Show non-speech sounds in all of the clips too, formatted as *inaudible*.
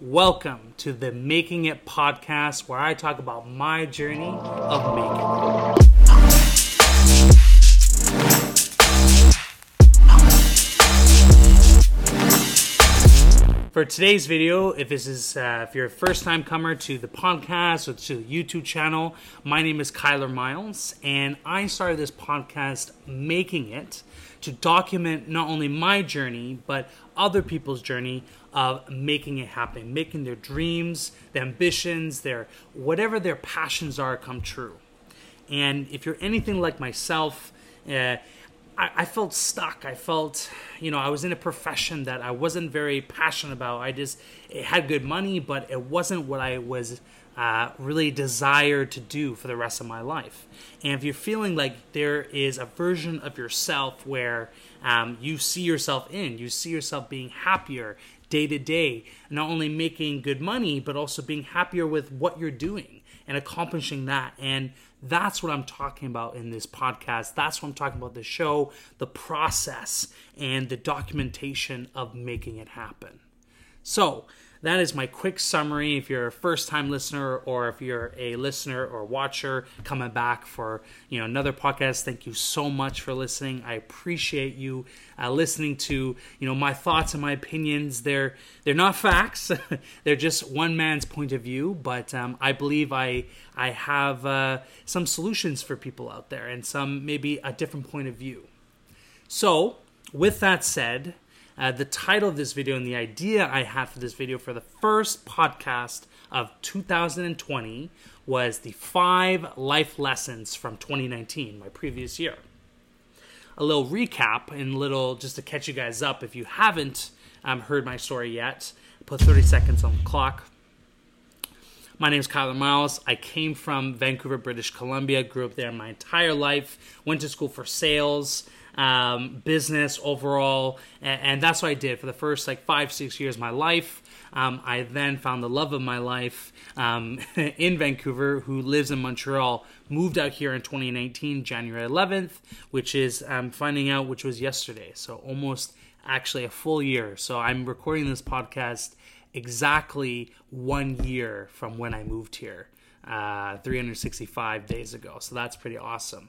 Welcome to the Making It podcast, where I talk about my journey of making it. For today's video, if this is uh, if you're a first time comer to the podcast or to the YouTube channel, my name is Kyler Miles, and I started this podcast making it to document not only my journey but other people's journey of making it happen, making their dreams, their ambitions, their whatever their passions are come true. And if you're anything like myself, uh, I, I felt stuck. I felt, you know, I was in a profession that I wasn't very passionate about. I just it had good money, but it wasn't what I was uh, really desired to do for the rest of my life. And if you're feeling like there is a version of yourself where um, you see yourself in, you see yourself being happier day to day, not only making good money, but also being happier with what you're doing and accomplishing that. And that's what I'm talking about in this podcast. That's what I'm talking about the show, the process, and the documentation of making it happen. So, that is my quick summary. If you're a first time listener or if you're a listener or watcher coming back for you know another podcast, thank you so much for listening. I appreciate you uh, listening to you know my thoughts and my opinions. They're they're not facts. *laughs* they're just one man's point of view, but um, I believe I I have uh, some solutions for people out there and some maybe a different point of view. So, with that said, uh, the title of this video and the idea I had for this video for the first podcast of 2020 was the five life lessons from 2019, my previous year. A little recap and little just to catch you guys up if you haven't um, heard my story yet. Put 30 seconds on the clock. My name is Kyler Miles. I came from Vancouver, British Columbia. Grew up there my entire life. Went to school for sales um, business overall, and, and, that's what I did for the first like five, six years of my life. Um, I then found the love of my life um, *laughs* in Vancouver, who lives in Montreal. Moved out here in 2019, January 11th, which is finding out, which was yesterday. So almost actually a full year. So I'm recording this podcast exactly one year from when I moved here, uh, 365 days ago. So that's pretty awesome.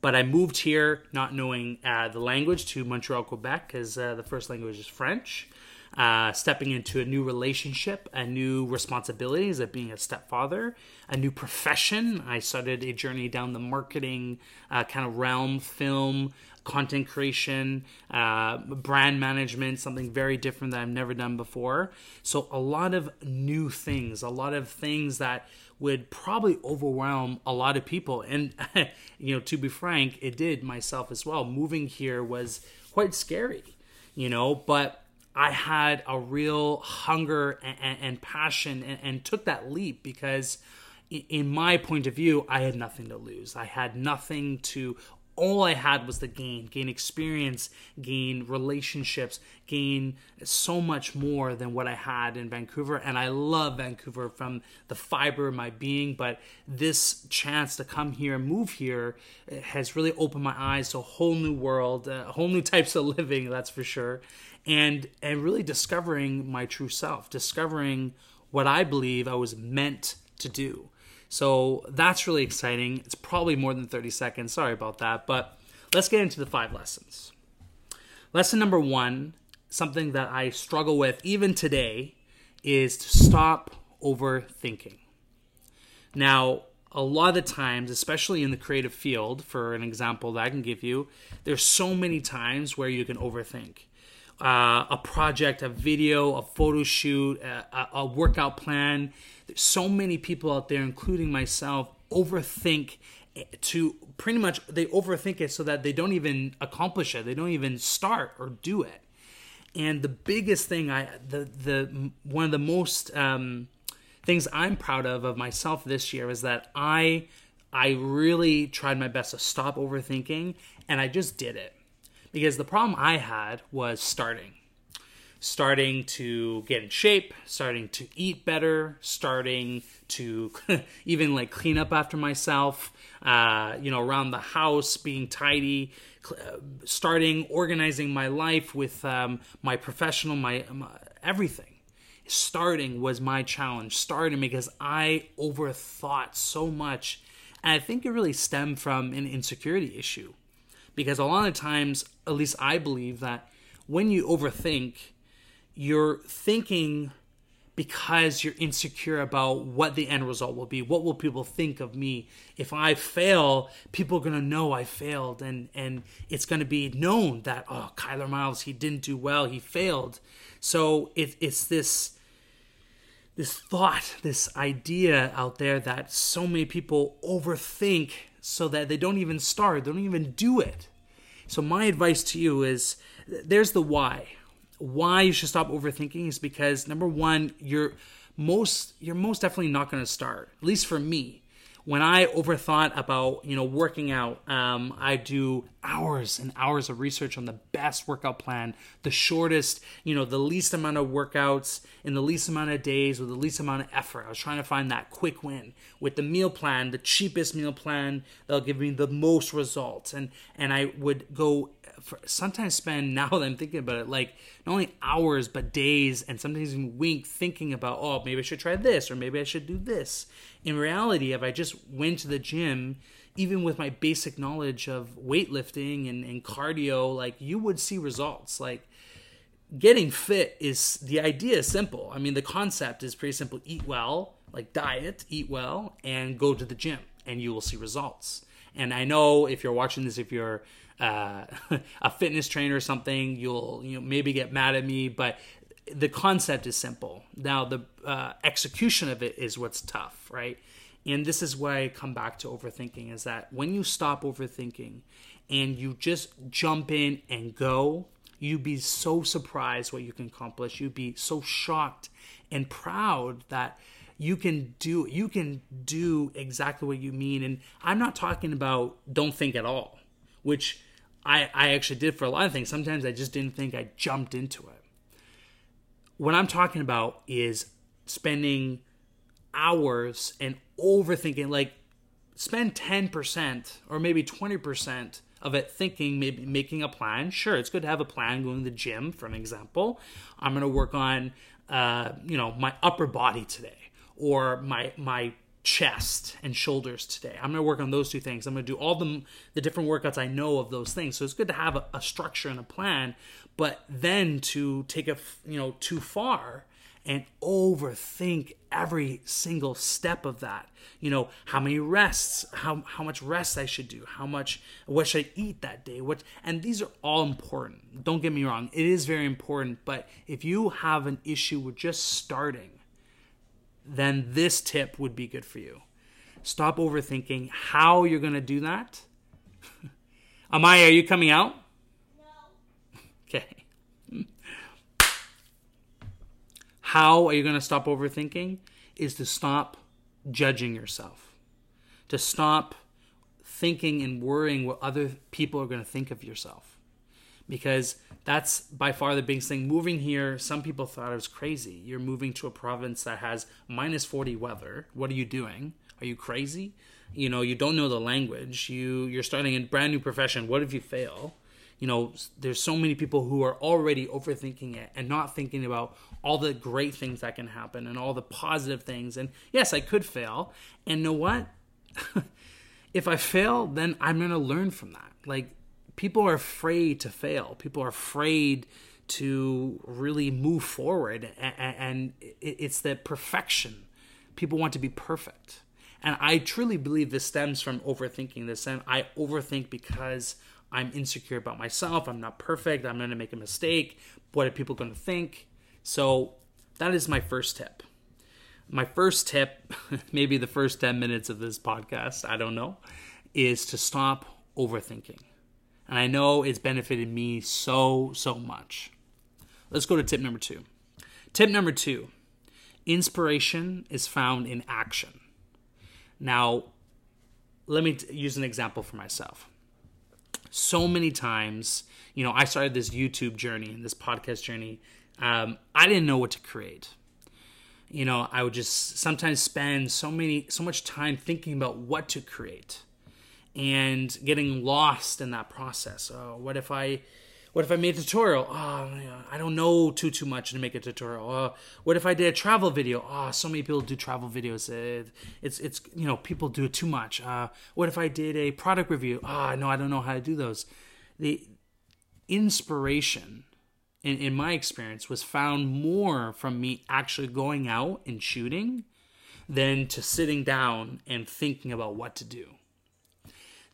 But I moved here not knowing uh, the language to Montreal, Quebec, because uh, the first language is French. Uh, stepping into a new relationship, a new responsibilities of being a stepfather, a new profession. I started a journey down the marketing uh, kind of realm, film, content creation, uh, brand management, something very different that I've never done before. So, a lot of new things, a lot of things that would probably overwhelm a lot of people. And, *laughs* you know, to be frank, it did myself as well. Moving here was quite scary, you know, but I had a real hunger and, and passion and, and took that leap because in my point of view, I had nothing to lose. I had nothing to all I had was the gain, gain experience, gain relationships, gain so much more than what I had in Vancouver. And I love Vancouver from the fiber of my being. But this chance to come here and move here eh, has really opened my eyes to a whole new world, eh, a whole new *laughs* types of living, that's for sure. And, and really discovering my true self, discovering what I believe I was meant to do. So that's really exciting. It's probably more than 30 seconds. Sorry about that. But let's get into the five lessons. Lesson number one, something that I struggle with even today, is to stop overthinking. Now, a lot of the times, especially in the creative field, for an example that I can give you, there's so many times where you can overthink uh, a project, a video, a photo shoot, a, a workout plan. There's so many people out there, including myself, overthink to pretty much they overthink it so that they don't even accomplish it. They don't even start or do it. And the biggest thing I the the one of the most um, things I'm proud of of myself this year is that I I really tried my best to stop overthinking and I just did it because the problem I had was starting. Starting to get in shape, starting to eat better, starting to *laughs* even like clean up after myself, uh, you know, around the house, being tidy, uh, starting organizing my life with um, my professional, my, my everything. starting was my challenge. Starting because I overthought so much. And I think it really stemmed from an insecurity issue. Because a lot of times, at least I believe that when you overthink, you're thinking because you're insecure about what the end result will be. What will people think of me if I fail? People are gonna know I failed, and and it's gonna be known that oh, Kyler Miles, he didn't do well, he failed. So it, it's this this thought, this idea out there that so many people overthink so that they don't even start, they don't even do it. So my advice to you is there's the why why you should stop overthinking is because number one, you're most you're most definitely not going to start. At least for me, when I overthought about you know working out, um, I do hours and hours of research on the best workout plan, the shortest, you know, the least amount of workouts in the least amount of days with the least amount of effort. I was trying to find that quick win with the meal plan, the cheapest meal plan that'll give me the most results, and and I would go for, sometimes spend *laughs* now that I'm thinking about it, like not only hours but days and sometimes even week thinking about, oh, maybe I should try this or maybe I should do this. In reality, if I just went to the gym, even with my basic knowledge of weightlifting and, and cardio, like you would see results. Like getting fit is the idea is simple. I mean, the concept is pretty simple: eat well, like diet, eat well, and go to the gym, and you will see results. And I know if you're watching this, if you're uh, *laughs* a fitness trainer or something, you'll you know maybe get mad at me, but the concept is simple. Now the uh, execution of it is what's tough, right? And this is why I come back to overthinking is that when you stop overthinking and you just jump in and go, you'd be so surprised what you can accomplish. You'd be so shocked and proud that you can do you can do exactly what you mean and i'm not talking about don't think at all which I, I actually did for a lot of things. Sometimes I just didn't think I jumped into it. What I'm talking about is spending hours and overthinking, like spend 10% or maybe 20% of it thinking, maybe making a plan. Sure, it's good to have a plan going to the gym, for an example. I'm going to work on, uh, you know, my upper body today or my, my chest and shoulders today. I'm going to work on those two things. I'm going to do all the the different workouts I know of those things. So it's good to have a, a structure and a plan, but then to take it, you know, too far and overthink every single step of that. You know, how many rests, how how much rest I should do, how much what should I eat that day, what and these are all important. Don't get me wrong, it is very important, but if you have an issue with just starting then this tip would be good for you. Stop overthinking how you're going to do that. *laughs* Amaya, are you coming out? No. *laughs* Okay. *laughs* How are you going to stop overthinking? Is to stop judging yourself, to stop thinking and worrying what other people are going to think of yourself. Because that's by far the biggest thing. Moving here, some people thought it was crazy. You're moving to a province that has minus 40 weather. What are you doing? Are you crazy? You know, you don't know the language. You you're starting a brand new profession. What if you fail? You know, there's so many people who are already overthinking it and not thinking about all the great things that can happen and all the positive things. And yes, I could fail. And know what? *laughs* if I fail, then I'm going to learn from that. Like people are afraid to fail. People are afraid to really move forward, and it's the perfection. People want to be perfect. And I truly believe this stems from overthinking this. And I overthink because I'm insecure about myself. I'm not perfect. I'm going to make a mistake. What are people going to think? So that is my first tip. My first tip, *laughs* maybe the first 10 minutes of this podcast, I don't know, is to stop overthinking. And I know it's benefited me so, so much. Let's go to tip number two. Tip number two inspiration is found in action. Now, let me t- use an example for myself. So many times, you know, I started this YouTube journey and this podcast journey. Um, I didn't know what to create. You know, I would just sometimes spend so many, so much time thinking about what to create and getting lost in that process. Oh, what if I What if I made a tutorial? Oh, I don't know too too much to make a tutorial. Uh, what if I did a travel video? Oh, so many people do travel videos. It, it's it's you know people do it too much. Uh, what if I did a product review? Oh, no, I don't know how to do those. The inspiration, in in my experience, was found more from me actually going out and shooting than to sitting down and thinking about what to do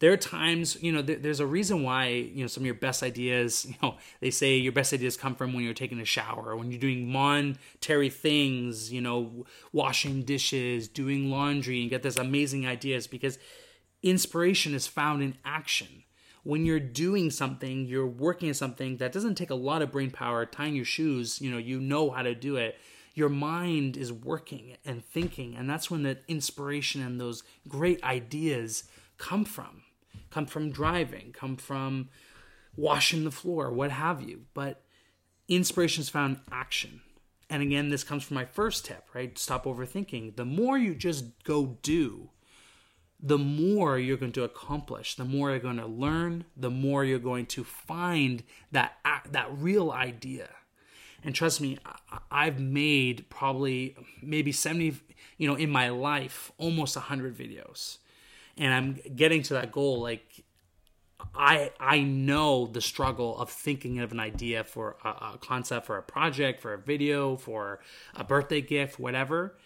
there are times you know there, there's a reason why you know some of your best ideas *laughs* you know they say your best ideas come from when you're taking a shower when you're doing monetary things you know washing dishes doing laundry and get these amazing ideas because inspiration is found in action. When you're doing something you're working on something that doesn't take a lot of brain power tying your shoes you know you know how to do it. Your mind is working and thinking and that's when the inspiration and those great ideas come from come from driving, come from washing the floor, what have you. But inspiration is found action. And again, this comes from my first tip, right? Stop overthinking. The more you just go do, the more you're going to accomplish, the more you're going to learn, the more you're going to find that that real idea. And trust me, I've made probably maybe 70, you know, in my life, almost 100 videos and I'm getting to that goal like I I know the struggle of thinking of an idea for a, a, concept for a project, for a video, for a birthday gift, whatever.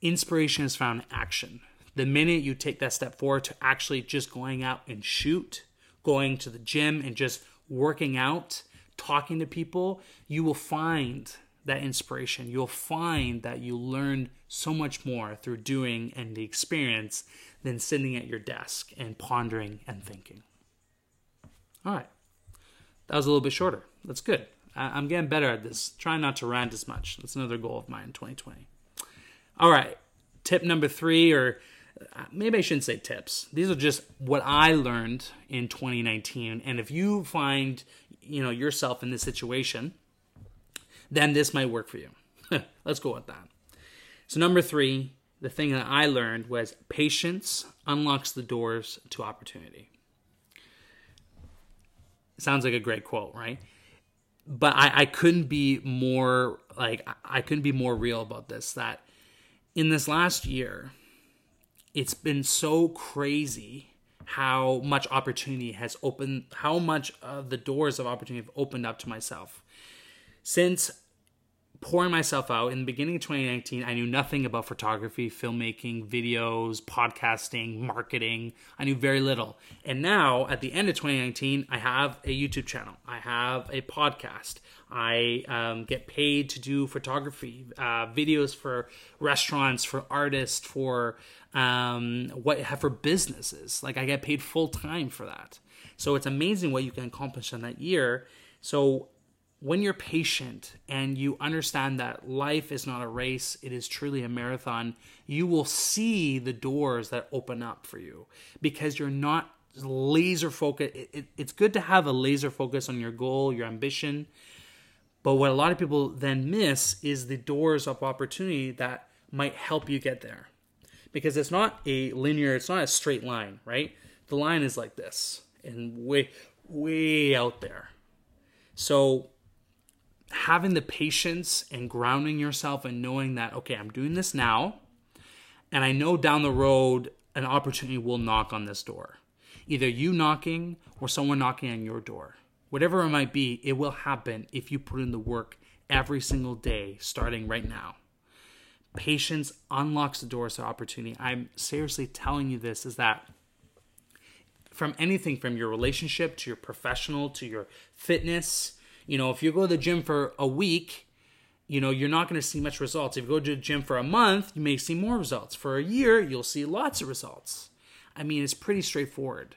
Inspiration is found in action. The minute you take that step forward to actually just going out and shoot, going to the gym and just working out, talking to people, you will find that inspiration. You'll find that you learn so much more through doing and the experience than sitting at your desk and pondering and thinking. All right. That was a little bit shorter. That's good. I'm getting better at this. Trying not to rant as much. That's another goal of mine in 2020. All right. Tip number three, or uh, maybe I shouldn't say tips. These are just what I learned in 2019. And if you find, you know, yourself in this situation, then this might work for you. *laughs* Let's go with that. So number three, the thing that I learned was patience unlocks the doors to opportunity. Sounds like a great quote, right? But I, I couldn't be more like I couldn't be more real about this. That in this last year, it's been so crazy how much opportunity has opened, how much of the doors of opportunity have opened up to myself. Since pouring myself out. In the beginning of 2019 i knew nothing about photography filmmaking videos podcasting marketing. I knew very little. And now at the end of 2019 i have a youtube channel. I have a podcast. I um, get paid to do photography uh, videos for restaurants for artists for um, what for businesses. Like i get paid full time for that. So it's amazing what you can accomplish in that year. So when you're patient and you understand that life is not a race, it is truly a marathon, you will see the doors that open up for you because you're not laser focused. It, it, it's good to have a laser focus on your goal, your ambition. But what a lot of people then miss is the doors of opportunity that might help you get there. Because it's not a linear, it's not a straight line, right? The line is like this and way, way out there. So having the patience and grounding yourself and knowing that, okay, I'm doing this now, and I know down the road an opportunity will knock on this door. Either you knocking or someone knocking on your door. Whatever it might be, it will happen if you put in the work every single day, starting right now. Patience unlocks the doors to opportunity. I'm seriously telling you this is that from anything from your relationship to your professional to your fitness you know, if you go to the gym for a week, you know, you're not going to see much results. If you go to the gym for a month, you may see more results. For a year, you'll see lots of results. I mean, it's pretty straightforward.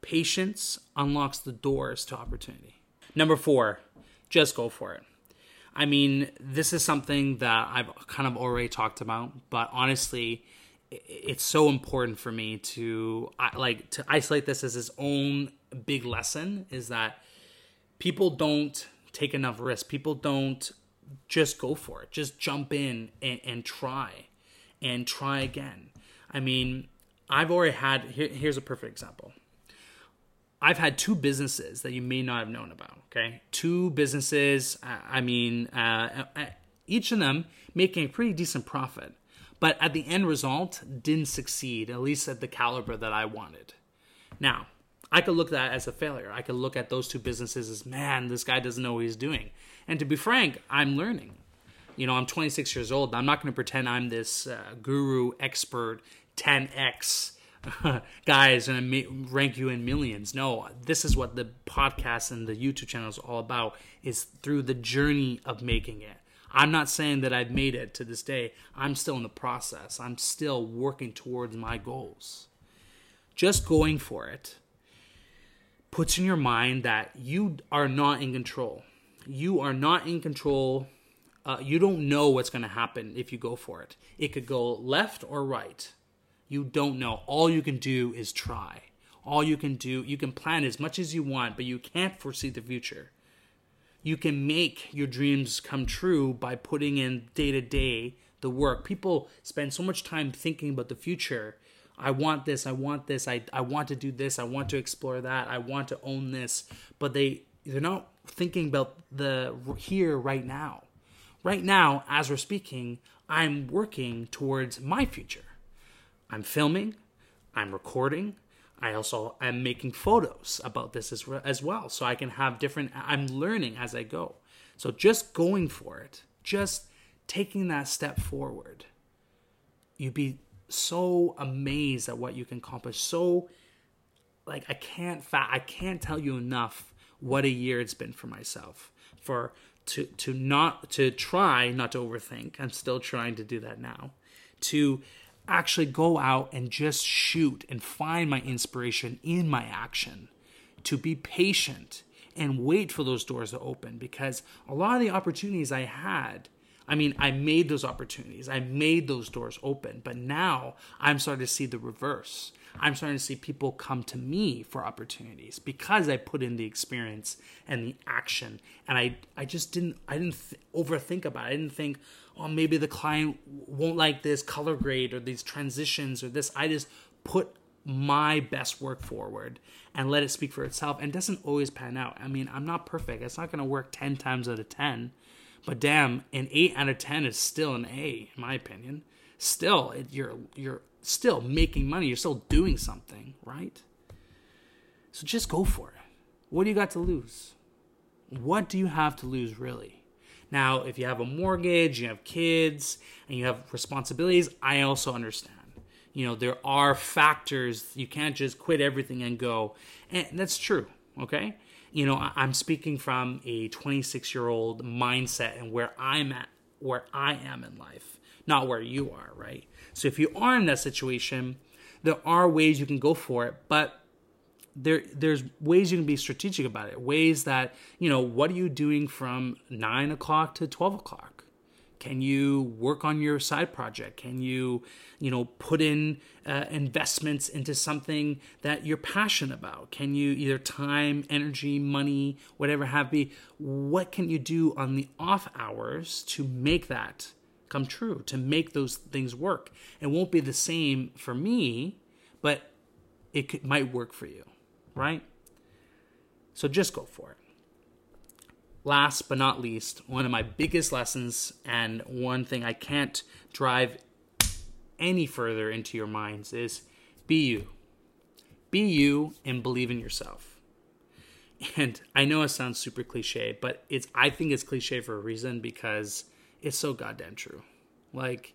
Patience unlocks the doors to opportunity. Number four, just go for it. I mean, this is something that I've kind of already talked about, but honestly, it's so important for me to like to isolate this as its own big lesson is that people don't take enough risk. People don't just go for it. Just jump in and, and try and try again. I mean, I've already had, here, here's a perfect example. I've had two businesses that you may not have known about. Okay, two businesses. I mean, uh, uh, each of them making a pretty decent profit, but at the end result didn't succeed, at least at the caliber that I wanted. Now, I could look at that as a failure. I could look at those two businesses as, man, this guy doesn't know what he's doing. And to be frank, I'm learning. You know, I'm 26 years old. I'm not going to pretend I'm this uh, guru, expert, 10x *laughs* guys and rank you in millions. No, this is what the podcast and the YouTube channel is all about is through the journey of making it. I'm not saying that I've made it to this day. I'm still in the process. I'm still working towards my goals. Just going for it puts in your mind that you are not in control. You are not in control. Uh, you don't know what's going to happen if you go for it. It could go left or right. You don't know. All you can do is try. All you can do, you can plan as much as you want, but you can't foresee the future. You can make your dreams come true by putting in day to day the work. People spend so much time thinking about the future. I want this, I want this, I, I want to do this, I want to explore that, I want to own this, but they they're not thinking about the here right now. Right now, as we're speaking, I'm working towards my future. I'm filming, I'm recording. I also am making photos about this as, as well. So I can have different, I'm learning as I go. So just going for it, just taking that step forward, you'd be so amazed at what you can accomplish. So, like, I can't, fa- I can't tell you enough what a year it's been for myself. For to to not to try not to overthink. I'm still trying to do that now. To actually go out and just shoot and find my inspiration in my action, to be patient and wait for those doors to open because a lot of the opportunities I had. I mean, I made those opportunities. I made those doors open. But now I'm starting to see the reverse. I'm starting to see people come to me for opportunities because I put in the experience and the action. And I, I just didn't, I didn't th- overthink about it. I didn't think, oh, maybe the client won't like this color grade or these transitions or this. I just put my best work forward and let it speak for itself and doesn't always pan out. I mean, I'm not perfect. It's not going to work 10 times out of 10. But damn, an 8 out of 10 is still an A in my opinion. Still, it, you're you're still making money. You're still doing something, right? So just go for it. What do you got to lose? What do you have to lose, really? Now, if you have a mortgage, you have kids, and you have responsibilities, I also understand. You know, there are factors. You can't just quit everything and go. And that's true, okay? You know, I'm speaking from a 26 year old mindset and where I'm at, where I am in life, not where you are, right? So if you are in that situation, there are ways you can go for it, but there there's ways you can be strategic about it. Ways that you know what are you doing from nine o'clock to twelve o'clock? Can you work on your side project? Can you you know put in uh, investments into something that you're passionate about? Can you either time, energy, money, whatever have be? What can you do on the off hours to make that? come true, to make those things work. It won't be the same for me, but it could, might work for you, right? So just go for it. Last but not least, one of my biggest lessons, and one thing I can't drive any further into your minds is be you. Be you and believe in yourself. And I know it sounds super cliche, but it's I think it's cliche for a reason because it's so goddamn true. Like,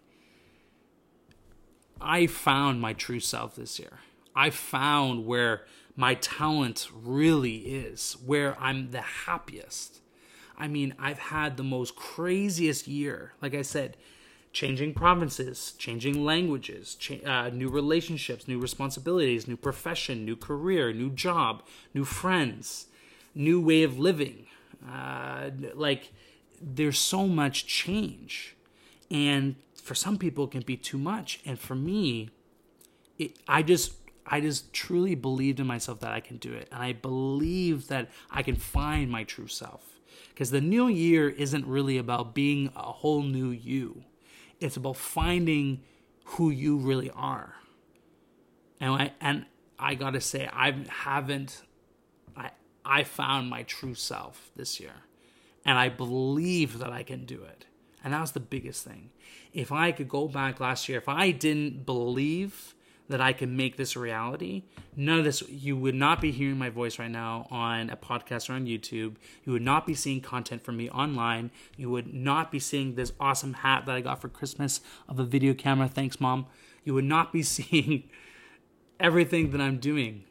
I found my true self this year. I found where my talent really is, where I'm the happiest. I mean, I've had the most craziest year. Like I said, changing provinces, changing languages, cha- uh, new relationships, new responsibilities, new profession, new career, new job, new friends, new way of living. Uh, like, there's so much change and for some people it can be too much and for me it, i just i just truly believed in myself that i can do it and i believe that i can find my true self because the new year isn't really about being a whole new you it's about finding who you really are and i and i gotta say i haven't I I found my true self this year. And I believe that I can do it. And that was the biggest thing. If I could go back last year, if I didn't believe that I could make this a reality, none of this, you would not be hearing my voice right now on a podcast or on YouTube. You would not be seeing content from me online. You would not be seeing this awesome hat that I got for Christmas of a video camera. Thanks, mom. You would not be *laughs* seeing everything that I'm doing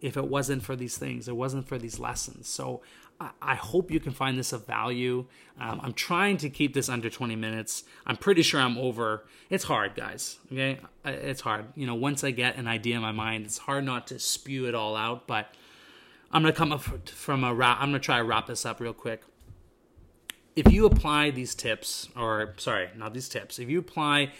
if it wasn't for these things, it wasn't for these lessons. So I hope you can find this of value. Um, I'm trying to keep this under 20 minutes. I'm pretty sure I'm over. It's hard, guys. Okay, it's hard. You know, once I get an idea in my mind, it's hard not to spew it all out. But I'm gonna come up from a wrap. I'm gonna try to wrap this up real quick. If you apply these tips, or sorry, not these tips, if you apply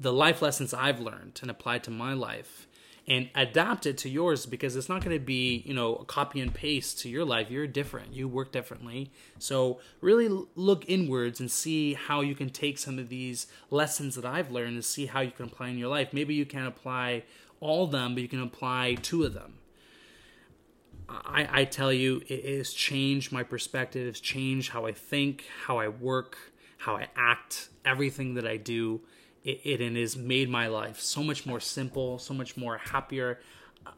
the life lessons I've learned and apply to my life, and adapt it to yours because it's not going to be you know a copy and paste to your life. You're different. You work differently. So really look inwards and see how you can take some of these lessons that i've learned and see how you can apply in your life. Maybe you can't apply all of them but you can apply two of them. I, I tell you it has changed my perspective it's changed how i think how i work how i act everything that i do it, it and has made my life so much more simple, so much more happier.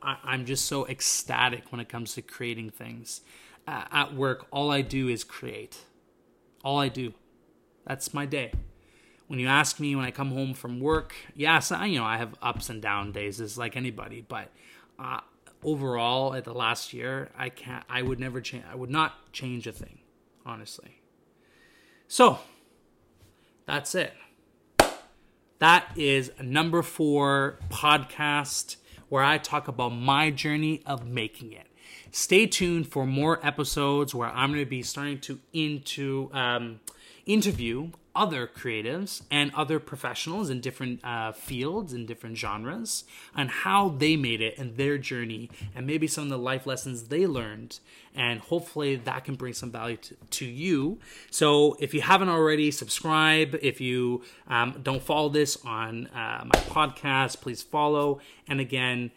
I, I'm just so ecstatic when it comes to creating things. Uh, at work, all I do is create. All I do. That's my day. When you ask me when I come home from work, yes, I, you know I have ups and down days, as like anybody. But uh, overall, at the last year, I can't. I would never change. I would not change a thing, honestly. So that's it. That is number four podcast where I talk about my journey of making it. Stay tuned for more episodes where I'm going to be starting to into um, interview other creatives and other professionals in different uh, fields and different genres and how they made it and their journey and maybe some of the life lessons they learned. And hopefully that can bring some value to, to you. So if you haven't already subscribe. If you um, don't follow this on uh, my podcast please follow. And again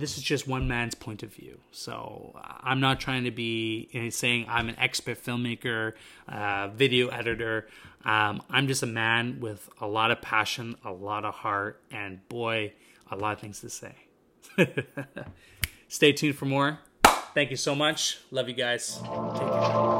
this is just one man's point of view. So I'm not trying to be saying I'm an expert filmmaker, uh, video editor. Um, I'm just a man with a lot of passion, a lot of heart, and boy, a lot of things to say. *laughs* Stay tuned for more. Thank you so much. Love you guys. Take care.